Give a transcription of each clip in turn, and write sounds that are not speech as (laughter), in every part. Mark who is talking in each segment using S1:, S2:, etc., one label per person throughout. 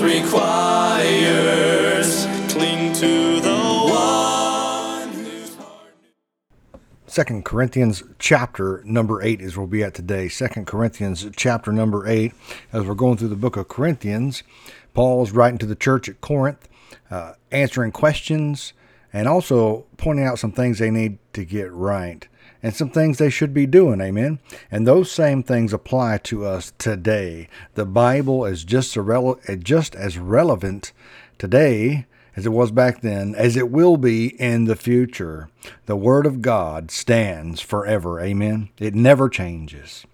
S1: requires. Cling to the one.
S2: Second Corinthians chapter number eight is where we'll be at today. Second Corinthians chapter number eight. As we're going through the book of Corinthians, Paul's writing to the church at Corinth, uh, answering questions, and also pointing out some things they need to get right and some things they should be doing. Amen. And those same things apply to us today. The Bible is just, irrele- eh, just as relevant today as it was back then, as it will be in the future. The Word of God stands forever. Amen. It never changes.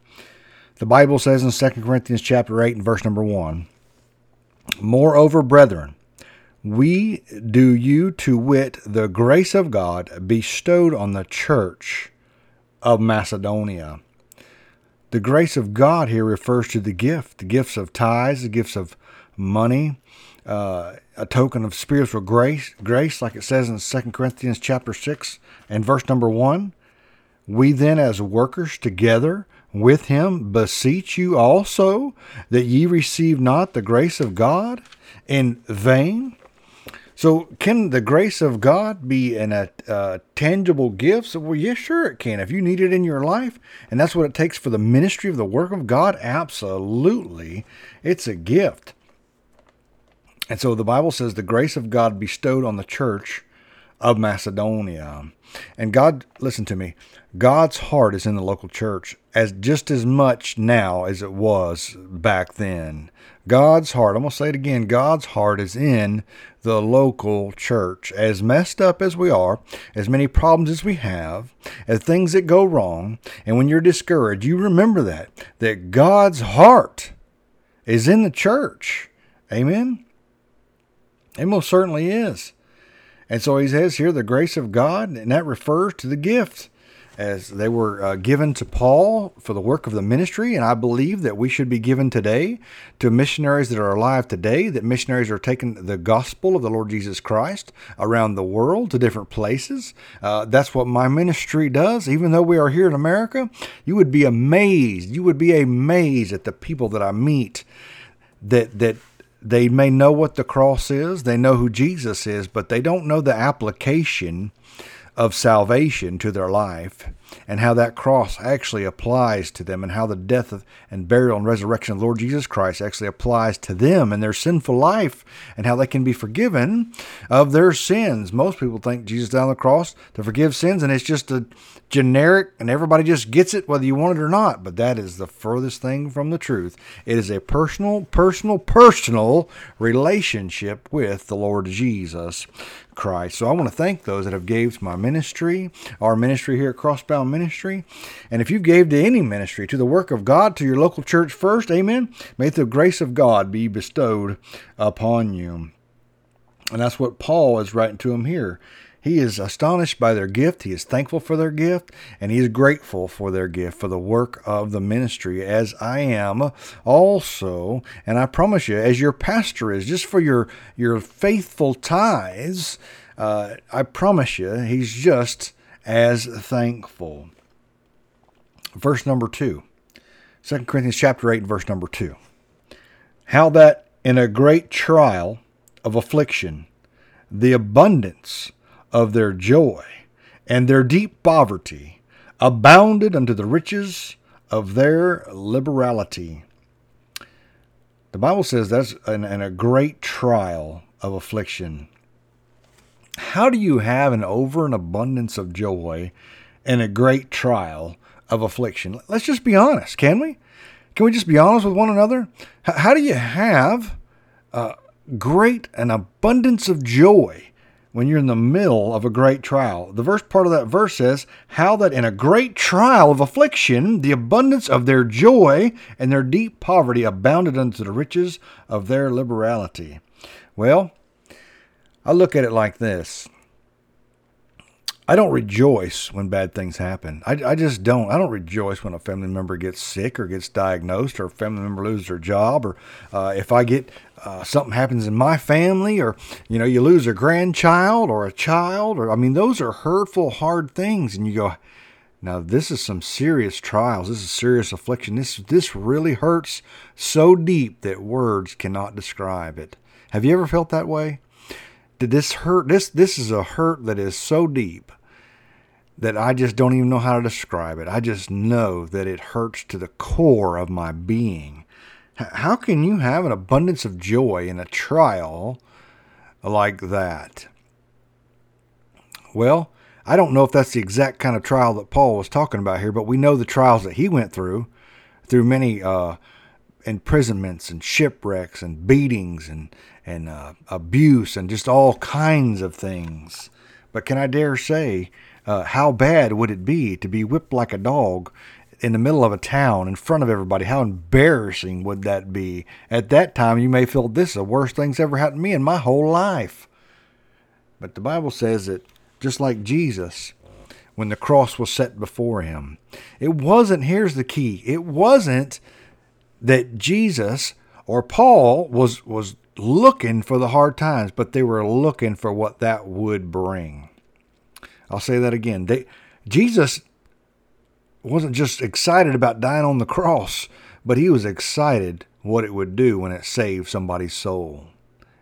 S2: The Bible says in 2 Corinthians chapter 8 and verse number 1, Moreover, brethren, we do you to wit the grace of God bestowed on the church of Macedonia. The grace of God here refers to the gift, the gifts of tithes, the gifts of money, uh, a token of spiritual grace, grace, like it says in 2 Corinthians chapter 6 and verse number 1. We then, as workers together with him, beseech you also that ye receive not the grace of God in vain. So, can the grace of God be in a, uh, tangible gift? So, well, yes, sure it can. If you need it in your life, and that's what it takes for the ministry of the work of God, absolutely, it's a gift. And so the Bible says the grace of God bestowed on the church of Macedonia. And God, listen to me, God's heart is in the local church as just as much now as it was back then. God's heart, I'm going to say it again, God's heart is in the local church. As messed up as we are, as many problems as we have, as things that go wrong, and when you're discouraged, you remember that, that God's heart is in the church. Amen? It most certainly is. And so he says here the grace of God, and that refers to the gift as they were uh, given to Paul for the work of the ministry. And I believe that we should be given today to missionaries that are alive today, that missionaries are taking the gospel of the Lord Jesus Christ around the world to different places. Uh, that's what my ministry does. Even though we are here in America, you would be amazed. You would be amazed at the people that I meet that, that they may know what the cross is, they know who Jesus is, but they don't know the application of salvation to their life and how that cross actually applies to them and how the death and burial and resurrection of Lord Jesus Christ actually applies to them and their sinful life and how they can be forgiven of their sins. Most people think Jesus died on the cross to forgive sins and it's just a generic and everybody just gets it whether you want it or not, but that is the furthest thing from the truth. It is a personal, personal, personal relationship with the Lord Jesus Christ. So I want to thank those that have gave to my ministry, our ministry here at Crossbound Ministry. And if you gave to any ministry, to the work of God, to your local church first, amen, may the grace of God be bestowed upon you. And that's what Paul is writing to him here. He is astonished by their gift. He is thankful for their gift, and he is grateful for their gift for the work of the ministry, as I am also. And I promise you, as your pastor is, just for your your faithful tithes, uh, I promise you, he's just as thankful. Verse number two, 2 Corinthians chapter 8, verse number 2. How that in a great trial of affliction, the abundance of their joy and their deep poverty abounded unto the riches of their liberality. The Bible says that's in, in a great trial of affliction. How do you have an over and abundance of joy and a great trial of affliction? Let's just be honest, can we? Can we just be honest with one another? How do you have uh, great an abundance of joy when you're in the middle of a great trial. The first part of that verse says, How that in a great trial of affliction, the abundance of their joy and their deep poverty abounded unto the riches of their liberality. Well, I look at it like this. I don't rejoice when bad things happen. I, I just don't. I don't rejoice when a family member gets sick or gets diagnosed or a family member loses their job or uh, if I get uh, something happens in my family or, you know, you lose a grandchild or a child or, I mean, those are hurtful, hard things. And you go, now this is some serious trials. This is serious affliction. This, this really hurts so deep that words cannot describe it. Have you ever felt that way? Did this hurt? This, this is a hurt that is so deep that I just don't even know how to describe it. I just know that it hurts to the core of my being. How can you have an abundance of joy in a trial like that? Well, I don't know if that's the exact kind of trial that Paul was talking about here, but we know the trials that he went through, through many uh, imprisonments and shipwrecks and beatings and and uh, abuse and just all kinds of things. But can I dare say uh, how bad would it be to be whipped like a dog in the middle of a town in front of everybody? How embarrassing would that be? At that time, you may feel this is the worst thing's ever happened to me in my whole life. But the Bible says that just like Jesus, when the cross was set before him, it wasn't, here's the key, it wasn't that Jesus or Paul was, was looking for the hard times, but they were looking for what that would bring. I'll say that again. They, Jesus wasn't just excited about dying on the cross, but he was excited what it would do when it saved somebody's soul.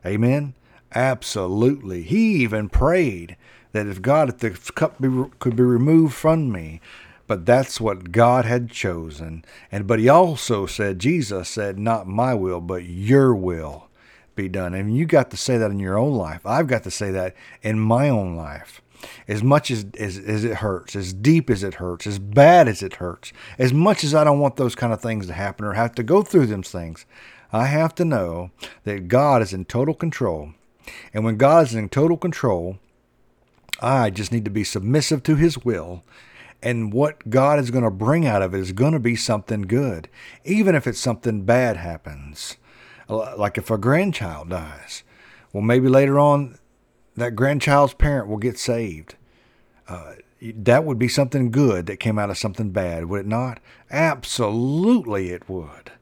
S2: Amen? Absolutely. He even prayed that if God, if the cup be, could be removed from me, but that's what God had chosen. And but he also said, Jesus said, not my will, but your will be done. And you got to say that in your own life. I've got to say that in my own life as much as, as, as it hurts, as deep as it hurts, as bad as it hurts, as much as I don't want those kind of things to happen or have to go through those things, I have to know that God is in total control. And when God is in total control, I just need to be submissive to His will. And what God is going to bring out of it is going to be something good, even if it's something bad happens. Like if a grandchild dies. Well, maybe later on that grandchild's parent will get saved. Uh, that would be something good that came out of something bad, would it not? Absolutely, it would.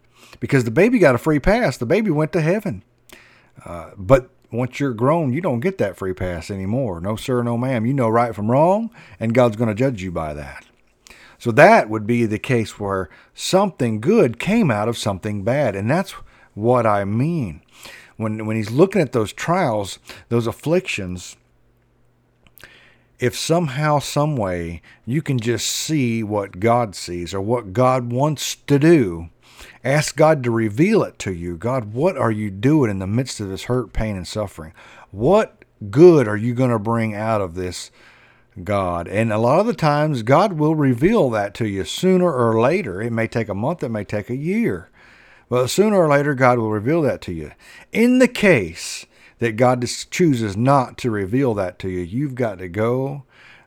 S2: Because the baby got a free pass. The baby went to heaven. Uh, but once you're grown, you don't get that free pass anymore. No, sir, no, ma'am. You know right from wrong, and God's going to judge you by that. So that would be the case where something good came out of something bad. And that's what I mean when when he's looking at those trials, those afflictions, if somehow, some way, you can just see what God sees or what God wants to do, ask God to reveal it to you. God, what are you doing in the midst of this hurt, pain, and suffering? What good are you going to bring out of this, God? And a lot of the times, God will reveal that to you sooner or later. It may take a month, it may take a year. Well, sooner or later, God will reveal that to you. In the case that God chooses not to reveal that to you, you've got to go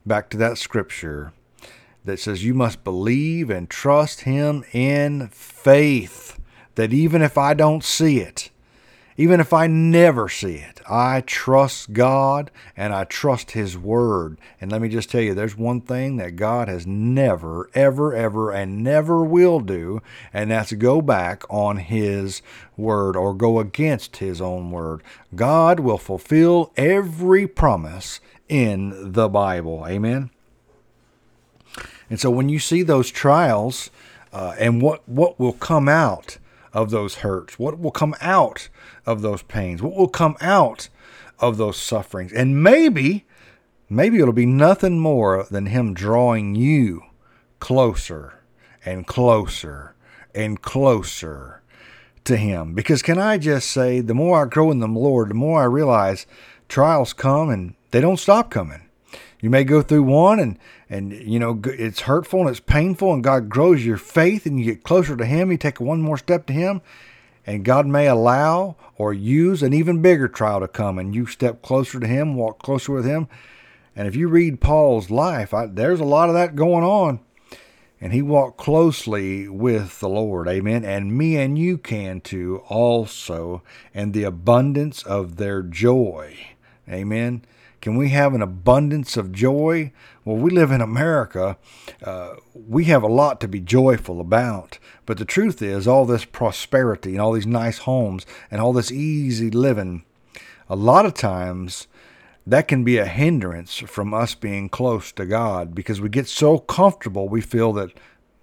S2: back to that scripture that says you must believe and trust Him in faith. That even if I don't see it, even if I never see it, I trust God and I trust His Word. And let me just tell you, there's one thing that God has never, ever, ever, and never will do, and that's go back on His Word or go against His own Word. God will fulfill every promise in the Bible. Amen. And so when you see those trials uh, and what, what will come out, of those hurts? What will come out of those pains? What will come out of those sufferings? And maybe, maybe it'll be nothing more than Him drawing you closer and closer and closer to Him. Because can I just say, the more I grow in the Lord, the more I realize trials come and they don't stop coming. You may go through one and, and you know, it's hurtful and it's painful, and God grows your faith and you get closer to Him. You take one more step to Him, and God may allow or use an even bigger trial to come, and you step closer to Him, walk closer with Him. And if you read Paul's life, I, there's a lot of that going on. And he walked closely with the Lord. Amen. And me and you can too, also, and the abundance of their joy. Amen. Can we have an abundance of joy? Well, we live in America. Uh, we have a lot to be joyful about. But the truth is, all this prosperity and all these nice homes and all this easy living, a lot of times that can be a hindrance from us being close to God because we get so comfortable we feel that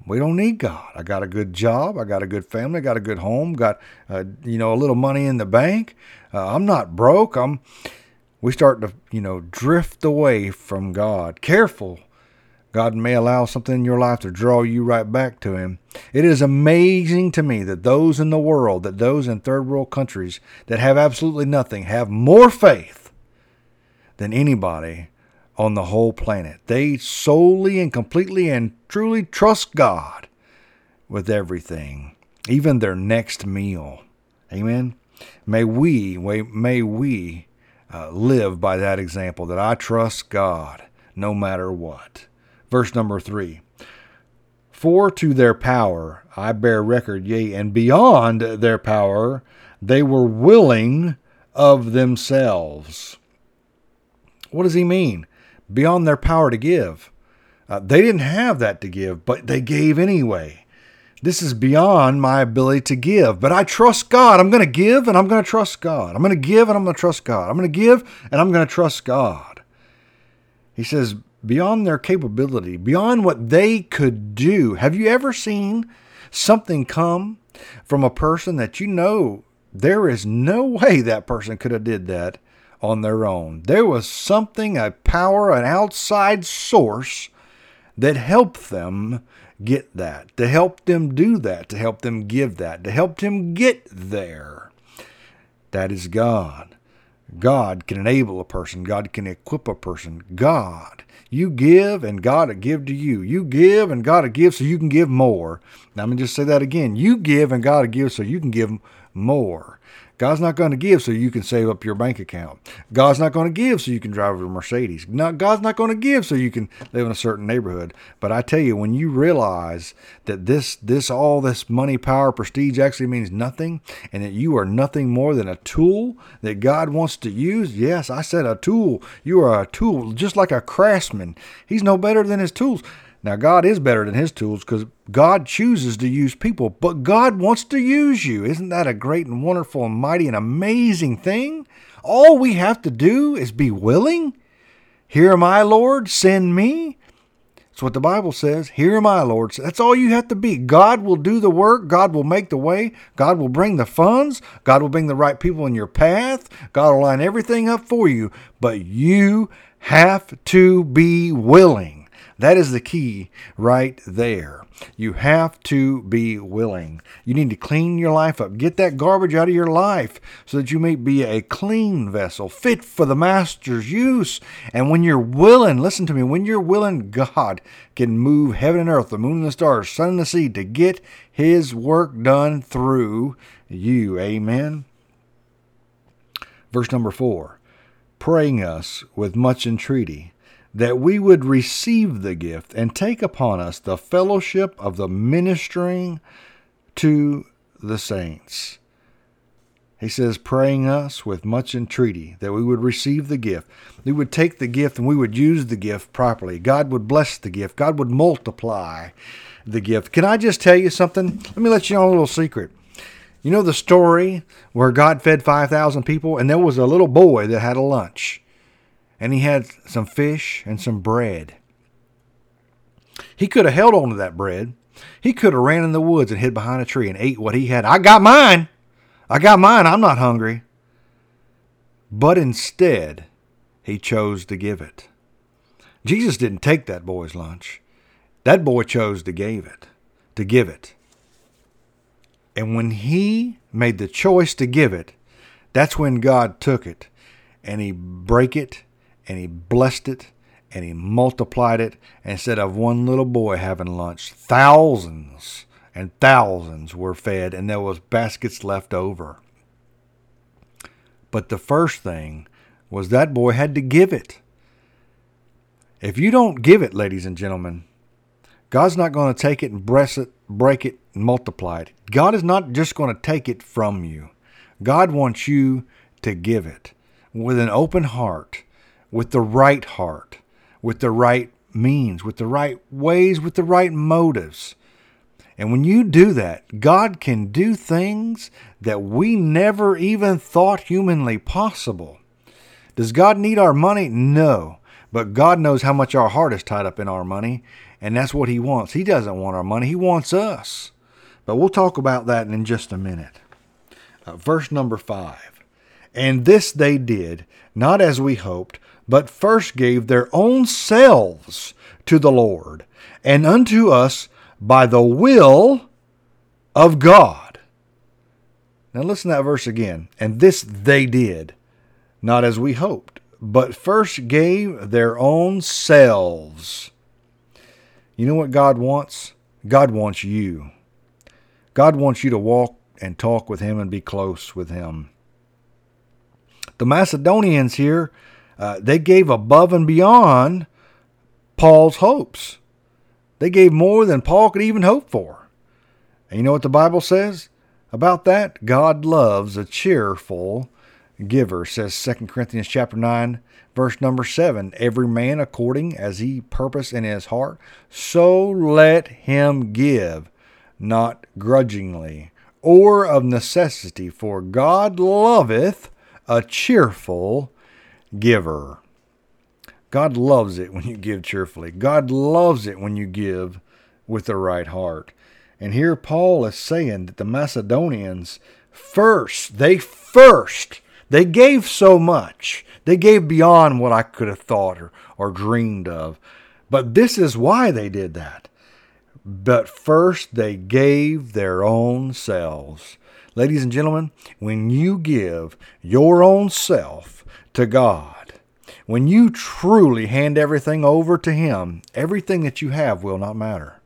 S2: we don't need God. I got a good job, I got a good family, I got a good home, got uh, you know a little money in the bank. Uh, I'm not broke. I'm we start to, you know, drift away from God. Careful. God may allow something in your life to draw you right back to Him. It is amazing to me that those in the world, that those in third world countries that have absolutely nothing, have more faith than anybody on the whole planet. They solely and completely and truly trust God with everything, even their next meal. Amen. May we, may we uh, live by that example that I trust God no matter what. Verse number three. For to their power I bear record, yea, and beyond their power they were willing of themselves. What does he mean? Beyond their power to give. Uh, they didn't have that to give, but they gave anyway. This is beyond my ability to give, but I trust God. I'm going to give and I'm going to trust God. I'm going to give and I'm going to trust God. I'm going to give and I'm going to trust God. He says, beyond their capability, beyond what they could do. Have you ever seen something come from a person that you know there is no (laughs) way that person could have did that on their own? There was something, a power, an outside source that helped them get that, to help them do that, to help them give that, to help them get there. That is God. God can enable a person. God can equip a person. God. You give and God will give to you. You give and God will give so you can give more. Now, I'm going to just say that again. You give and God will give so you can give more. God's not going to give so you can save up your bank account. God's not going to give so you can drive a Mercedes. God's not going to give so you can live in a certain neighborhood. But I tell you, when you realize that this, this, all this money, power, prestige actually means nothing, and that you are nothing more than a tool that God wants to use. Yes, I said a tool. You are a tool, just like a craftsman. He's no better than his tools. Now, God is better than his tools because God chooses to use people, but God wants to use you. Isn't that a great and wonderful and mighty and amazing thing? All we have to do is be willing. Here am I, Lord, send me. That's what the Bible says. Here am I, Lord. That's all you have to be. God will do the work. God will make the way. God will bring the funds. God will bring the right people in your path. God will line everything up for you. But you have to be willing. That is the key right there. You have to be willing. You need to clean your life up. Get that garbage out of your life so that you may be a clean vessel, fit for the Master's use. And when you're willing, listen to me, when you're willing, God can move heaven and earth, the moon and the stars, sun and the sea to get His work done through you. Amen. Verse number four praying us with much entreaty that we would receive the gift and take upon us the fellowship of the ministering to the saints. He says, praying us with much entreaty that we would receive the gift. We would take the gift and we would use the gift properly. God would bless the gift. God would multiply the gift. Can I just tell you something? Let me let you know a little secret. You know the story where God fed 5,000 people and there was a little boy that had a lunch and he had some fish and some bread. He could have held on to that bread. He could have ran in the woods and hid behind a tree and ate what he had. I got mine. I got mine. I'm not hungry. But instead, he chose to give it. Jesus didn't take that boy's lunch. That boy chose to give it, to give it. And when he made the choice to give it, that's when God took it and he break it and he blessed it and he multiplied it. Instead of one little boy having lunch, thousands and thousands were fed and there was baskets left over. But the first thing was that boy had to give it. If you don't give it, ladies and gentlemen, God's not going to take it and break it, break it, and multiply it. God is not just going to take it from you. God wants you to give it with an open heart, with the right heart, with the right means, with the right ways, with the right motives. And when you do that, God can do things that we never even thought humanly possible. Does God need our money? No. But God knows how much our heart is tied up in our money, and that's what He wants. He doesn't want our money, He wants us. But we'll talk about that in just a minute. Uh, verse number five. And this they did, not as we hoped, but first gave their own selves to the Lord, and unto us by the will of God. Now listen to that verse again. And this they did, not as we hoped, but first gave their own selves. You know what God wants? God wants you. God wants you to walk and talk with Him and be close with Him. The Macedonians here, uh, they gave above and beyond Paul's hopes. They gave more than Paul could even hope for. And you know what the Bible says about that? God loves a cheerful giver, says 2 Corinthians chapter 9, verse number 7. Every man according as he purpose in his heart, so let him give not grudgingly, or of necessity, for God loveth a cheerful giver. God loves it when you give cheerfully. God loves it when you give with the right heart. And here Paul is saying that the Macedonians first, they first, they gave so much. They gave beyond what I could have thought or, or dreamed of. But this is why they did that. But first, they gave their own selves. Ladies and gentlemen, when you give your own self to God, when you truly hand everything over to Him, everything that you have will not matter.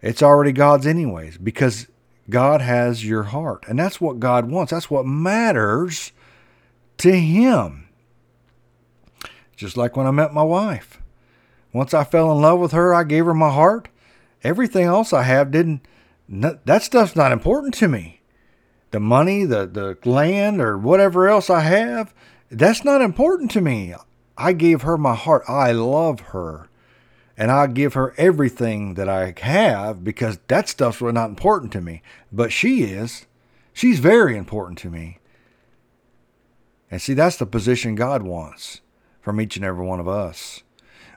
S2: It's already God's, anyways, because God has your heart. And that's what God wants. That's what matters to Him. Just like when I met my wife. Once I fell in love with her, I gave her my heart everything else I have didn't. That stuff's not important to me. The money, the the land, or whatever else I have, that's not important to me. I gave her my heart. I love her. And I give her everything that I have because that stuff's really not important to me. But she is. She's very important to me. And see, that's the position God wants from each and every one of us.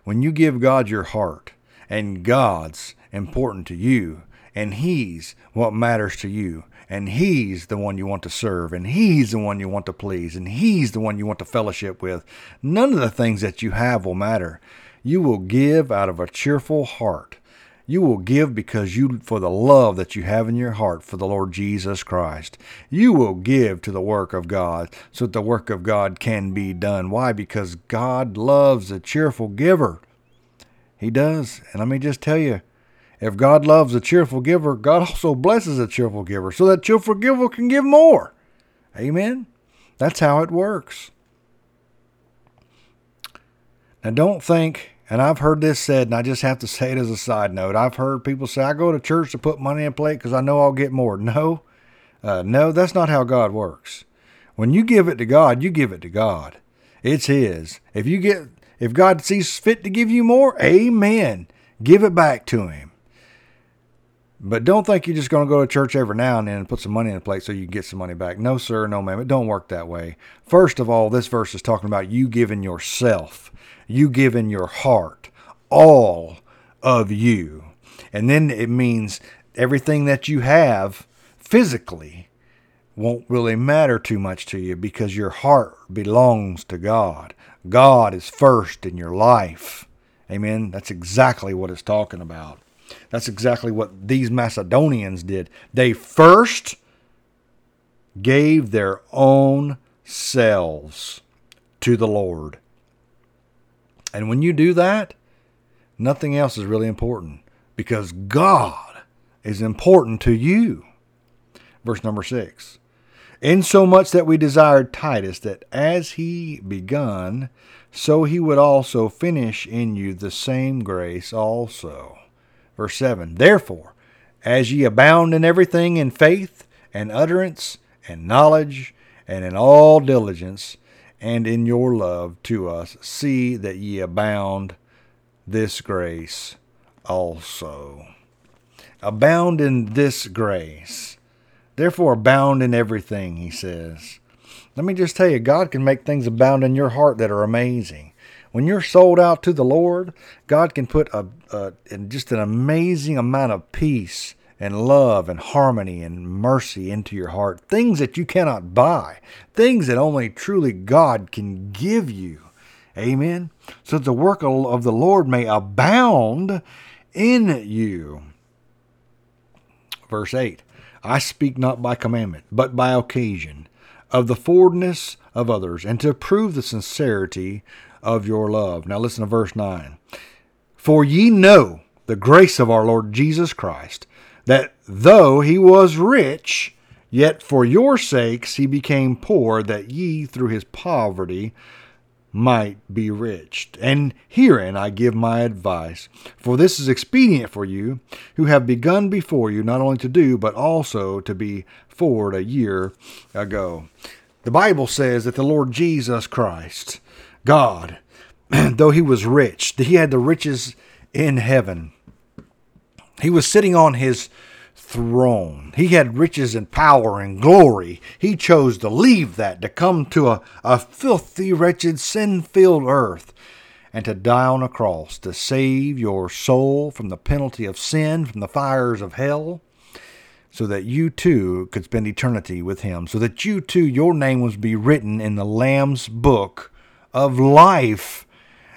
S2: When you give God your heart and God's important to you, and He's what matters to you, and He's the one you want to serve, and He's the one you want to please, and He's the one you want to fellowship with. None of the things that you have will matter. You will give out of a cheerful heart. You will give because you for the love that you have in your heart for the Lord Jesus Christ. You will give to the work of God so that the work of God can be done. Why? Because God loves a cheerful giver. He does. And let me just tell you, if God loves a cheerful giver, God also blesses a cheerful giver so that cheerful giver can give more. Amen? That's how it works. Now, don't think, and I've heard this said, and I just have to (laughs) say it as a side note. I've heard people say, I go to church to put money in plate because I know I'll get more. No, uh, no, that's not how God works. When you give it to God, you give it to God. It's His. If you get, if God sees fit to give you more, Amen. Give it back to Him. But don't think you're just going to go to church every now and then and put some money in the plate so you can get some money back. No, sir, no, ma'am. It don't work that way. First of all, this verse is talking about you giving yourself, you giving your heart, all of you. And then it means everything that you have physically won't really matter too much to you because your heart belongs to God. God is first in your life. Amen. That's exactly what it's talking about. That's exactly what these Macedonians did. They first gave their own selves to the Lord. And when you do that, nothing else is really important because God is important to you. Verse number six. Insomuch that we desired Titus that as he begun, so he would also finish in you the same grace also. Verse 7 Therefore, as ye abound in everything in faith and utterance and knowledge and in all diligence and in your love to us, see that ye abound this grace also. Abound in this grace. Therefore, abound in everything, he says. Let me just tell you, God can make things abound in your heart that are amazing. When you're sold out to the Lord, God can put a, a just an amazing amount of peace and love and harmony and mercy into your heart. Things that you cannot buy, things that only truly God can give you. Amen. So that the work of the Lord may abound in you. Verse 8 I speak not by commandment, but by occasion, of the forwardness of others, and to prove the sincerity of your love. Now listen to verse 9. For ye know the grace of our Lord Jesus Christ, that though he was rich, yet for your sakes he became poor, that ye through his poverty might be rich. And herein I give my advice, for this is expedient for you, who have begun before you not only to do, but also to be forward a year ago. The Bible says that the Lord Jesus Christ, God, (clears throat) though he was rich, that he had the riches in heaven, he was sitting on his throne. He had riches and power and glory. He chose to leave that, to come to a, a filthy, wretched, sin filled earth, and to die on a cross to save your soul from the penalty of sin, from the fires of hell, so that you too could spend eternity with Him, so that you too, your name was be written in the Lamb's book of life.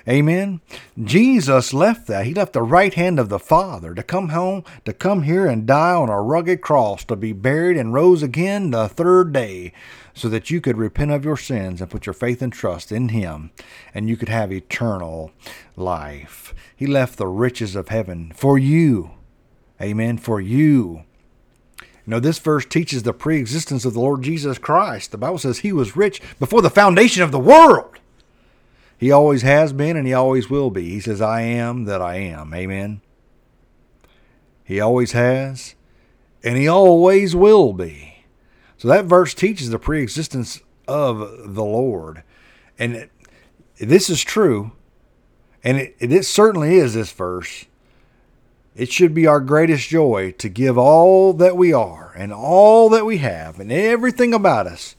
S2: Amen. Jesus left that. He left the right hand of the Father to come home, to come here and die on a rugged cross, to be buried and rose again the third day, so that you could repent of your sins and put your faith and trust in Him, and you could have eternal life. He left the riches of heaven for you. Amen. For you. You know, this verse teaches the pre existence of the Lord Jesus Christ. The Bible says He was rich before the foundation of the world. He always has been and he always will be. He says, I am that I am. Amen. He always has and he always will be. So that verse teaches the preexistence of the Lord. And this is true. And it, it certainly is this verse. It should be our greatest joy to give all that we are and all that we have and everything about us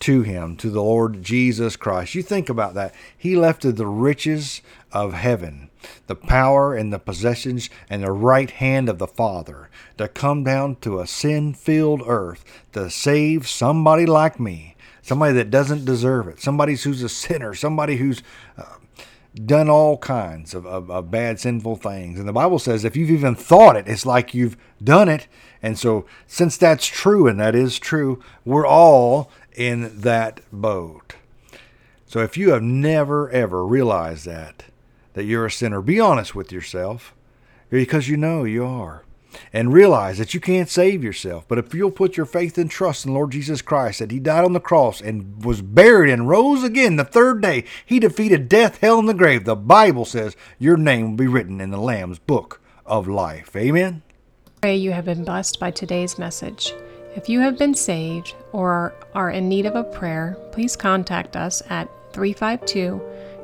S2: to him, to the Lord Jesus Christ. You think about that. He left the riches of heaven, the power and the possessions and the right hand of the Father to come down to a sin filled earth to save somebody like me, somebody that doesn't deserve it, somebody who's a sinner, somebody who's. Uh, done all kinds of, of, of, bad, sinful things. And the Bible says if you've even thought it, it's like you've done it. And so, since that's true, and that is true, we're all in that boat. So if you have never ever realized that, that you're a sinner, be honest with yourself because you know you are. And realize that you can't save yourself. But if you'll put your faith and trust in Lord Jesus Christ, that He died on the cross and was buried and rose again the third day, He defeated death, hell, and the grave. The Bible says your name will be written in the Lamb's book of life. Amen.
S3: Pray you have been blessed by today's message. If you have been saved or are in need of a prayer, please contact us at 352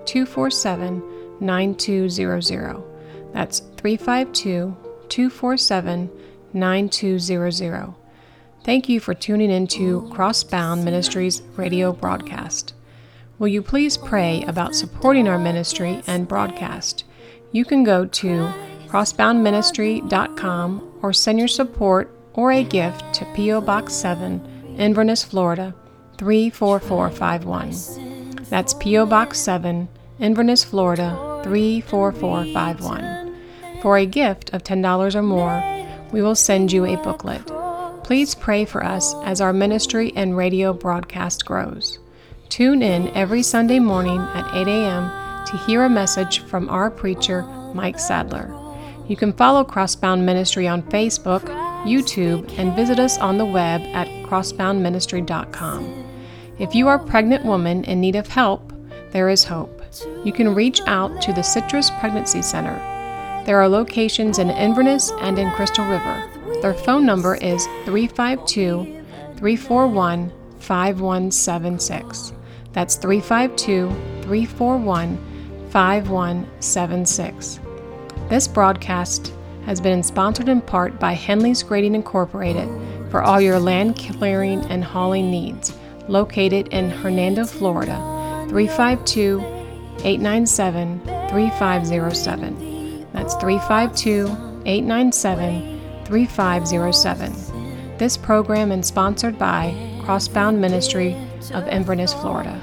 S3: 247 9200. That's 352 247 9200. Thank you for tuning in to Crossbound Ministries radio broadcast. Will you please pray about supporting our ministry and broadcast? You can go to crossboundministry.com or send your support or a gift to P.O. Box 7, Inverness, Florida 34451. That's P.O. Box 7, Inverness, Florida 34451. For a gift of $10 or more, we will send you a booklet. Please pray for us as our ministry and radio broadcast grows. Tune in every Sunday morning at 8 a.m. to hear a message from our preacher, Mike Sadler. You can follow Crossbound Ministry on Facebook, YouTube, and visit us on the web at crossboundministry.com. If you are a pregnant woman in need of help, there is hope. You can reach out to the Citrus Pregnancy Center. There are locations in Inverness and in Crystal River. Their phone number is 352 341 5176. That's 352 341 5176. This broadcast has been sponsored in part by Henley's Grading Incorporated for all your land clearing and hauling needs, located in Hernando, Florida, 352 897 3507. That's 352 897 3507. This program is sponsored by Crossbound Ministry of Inverness, Florida.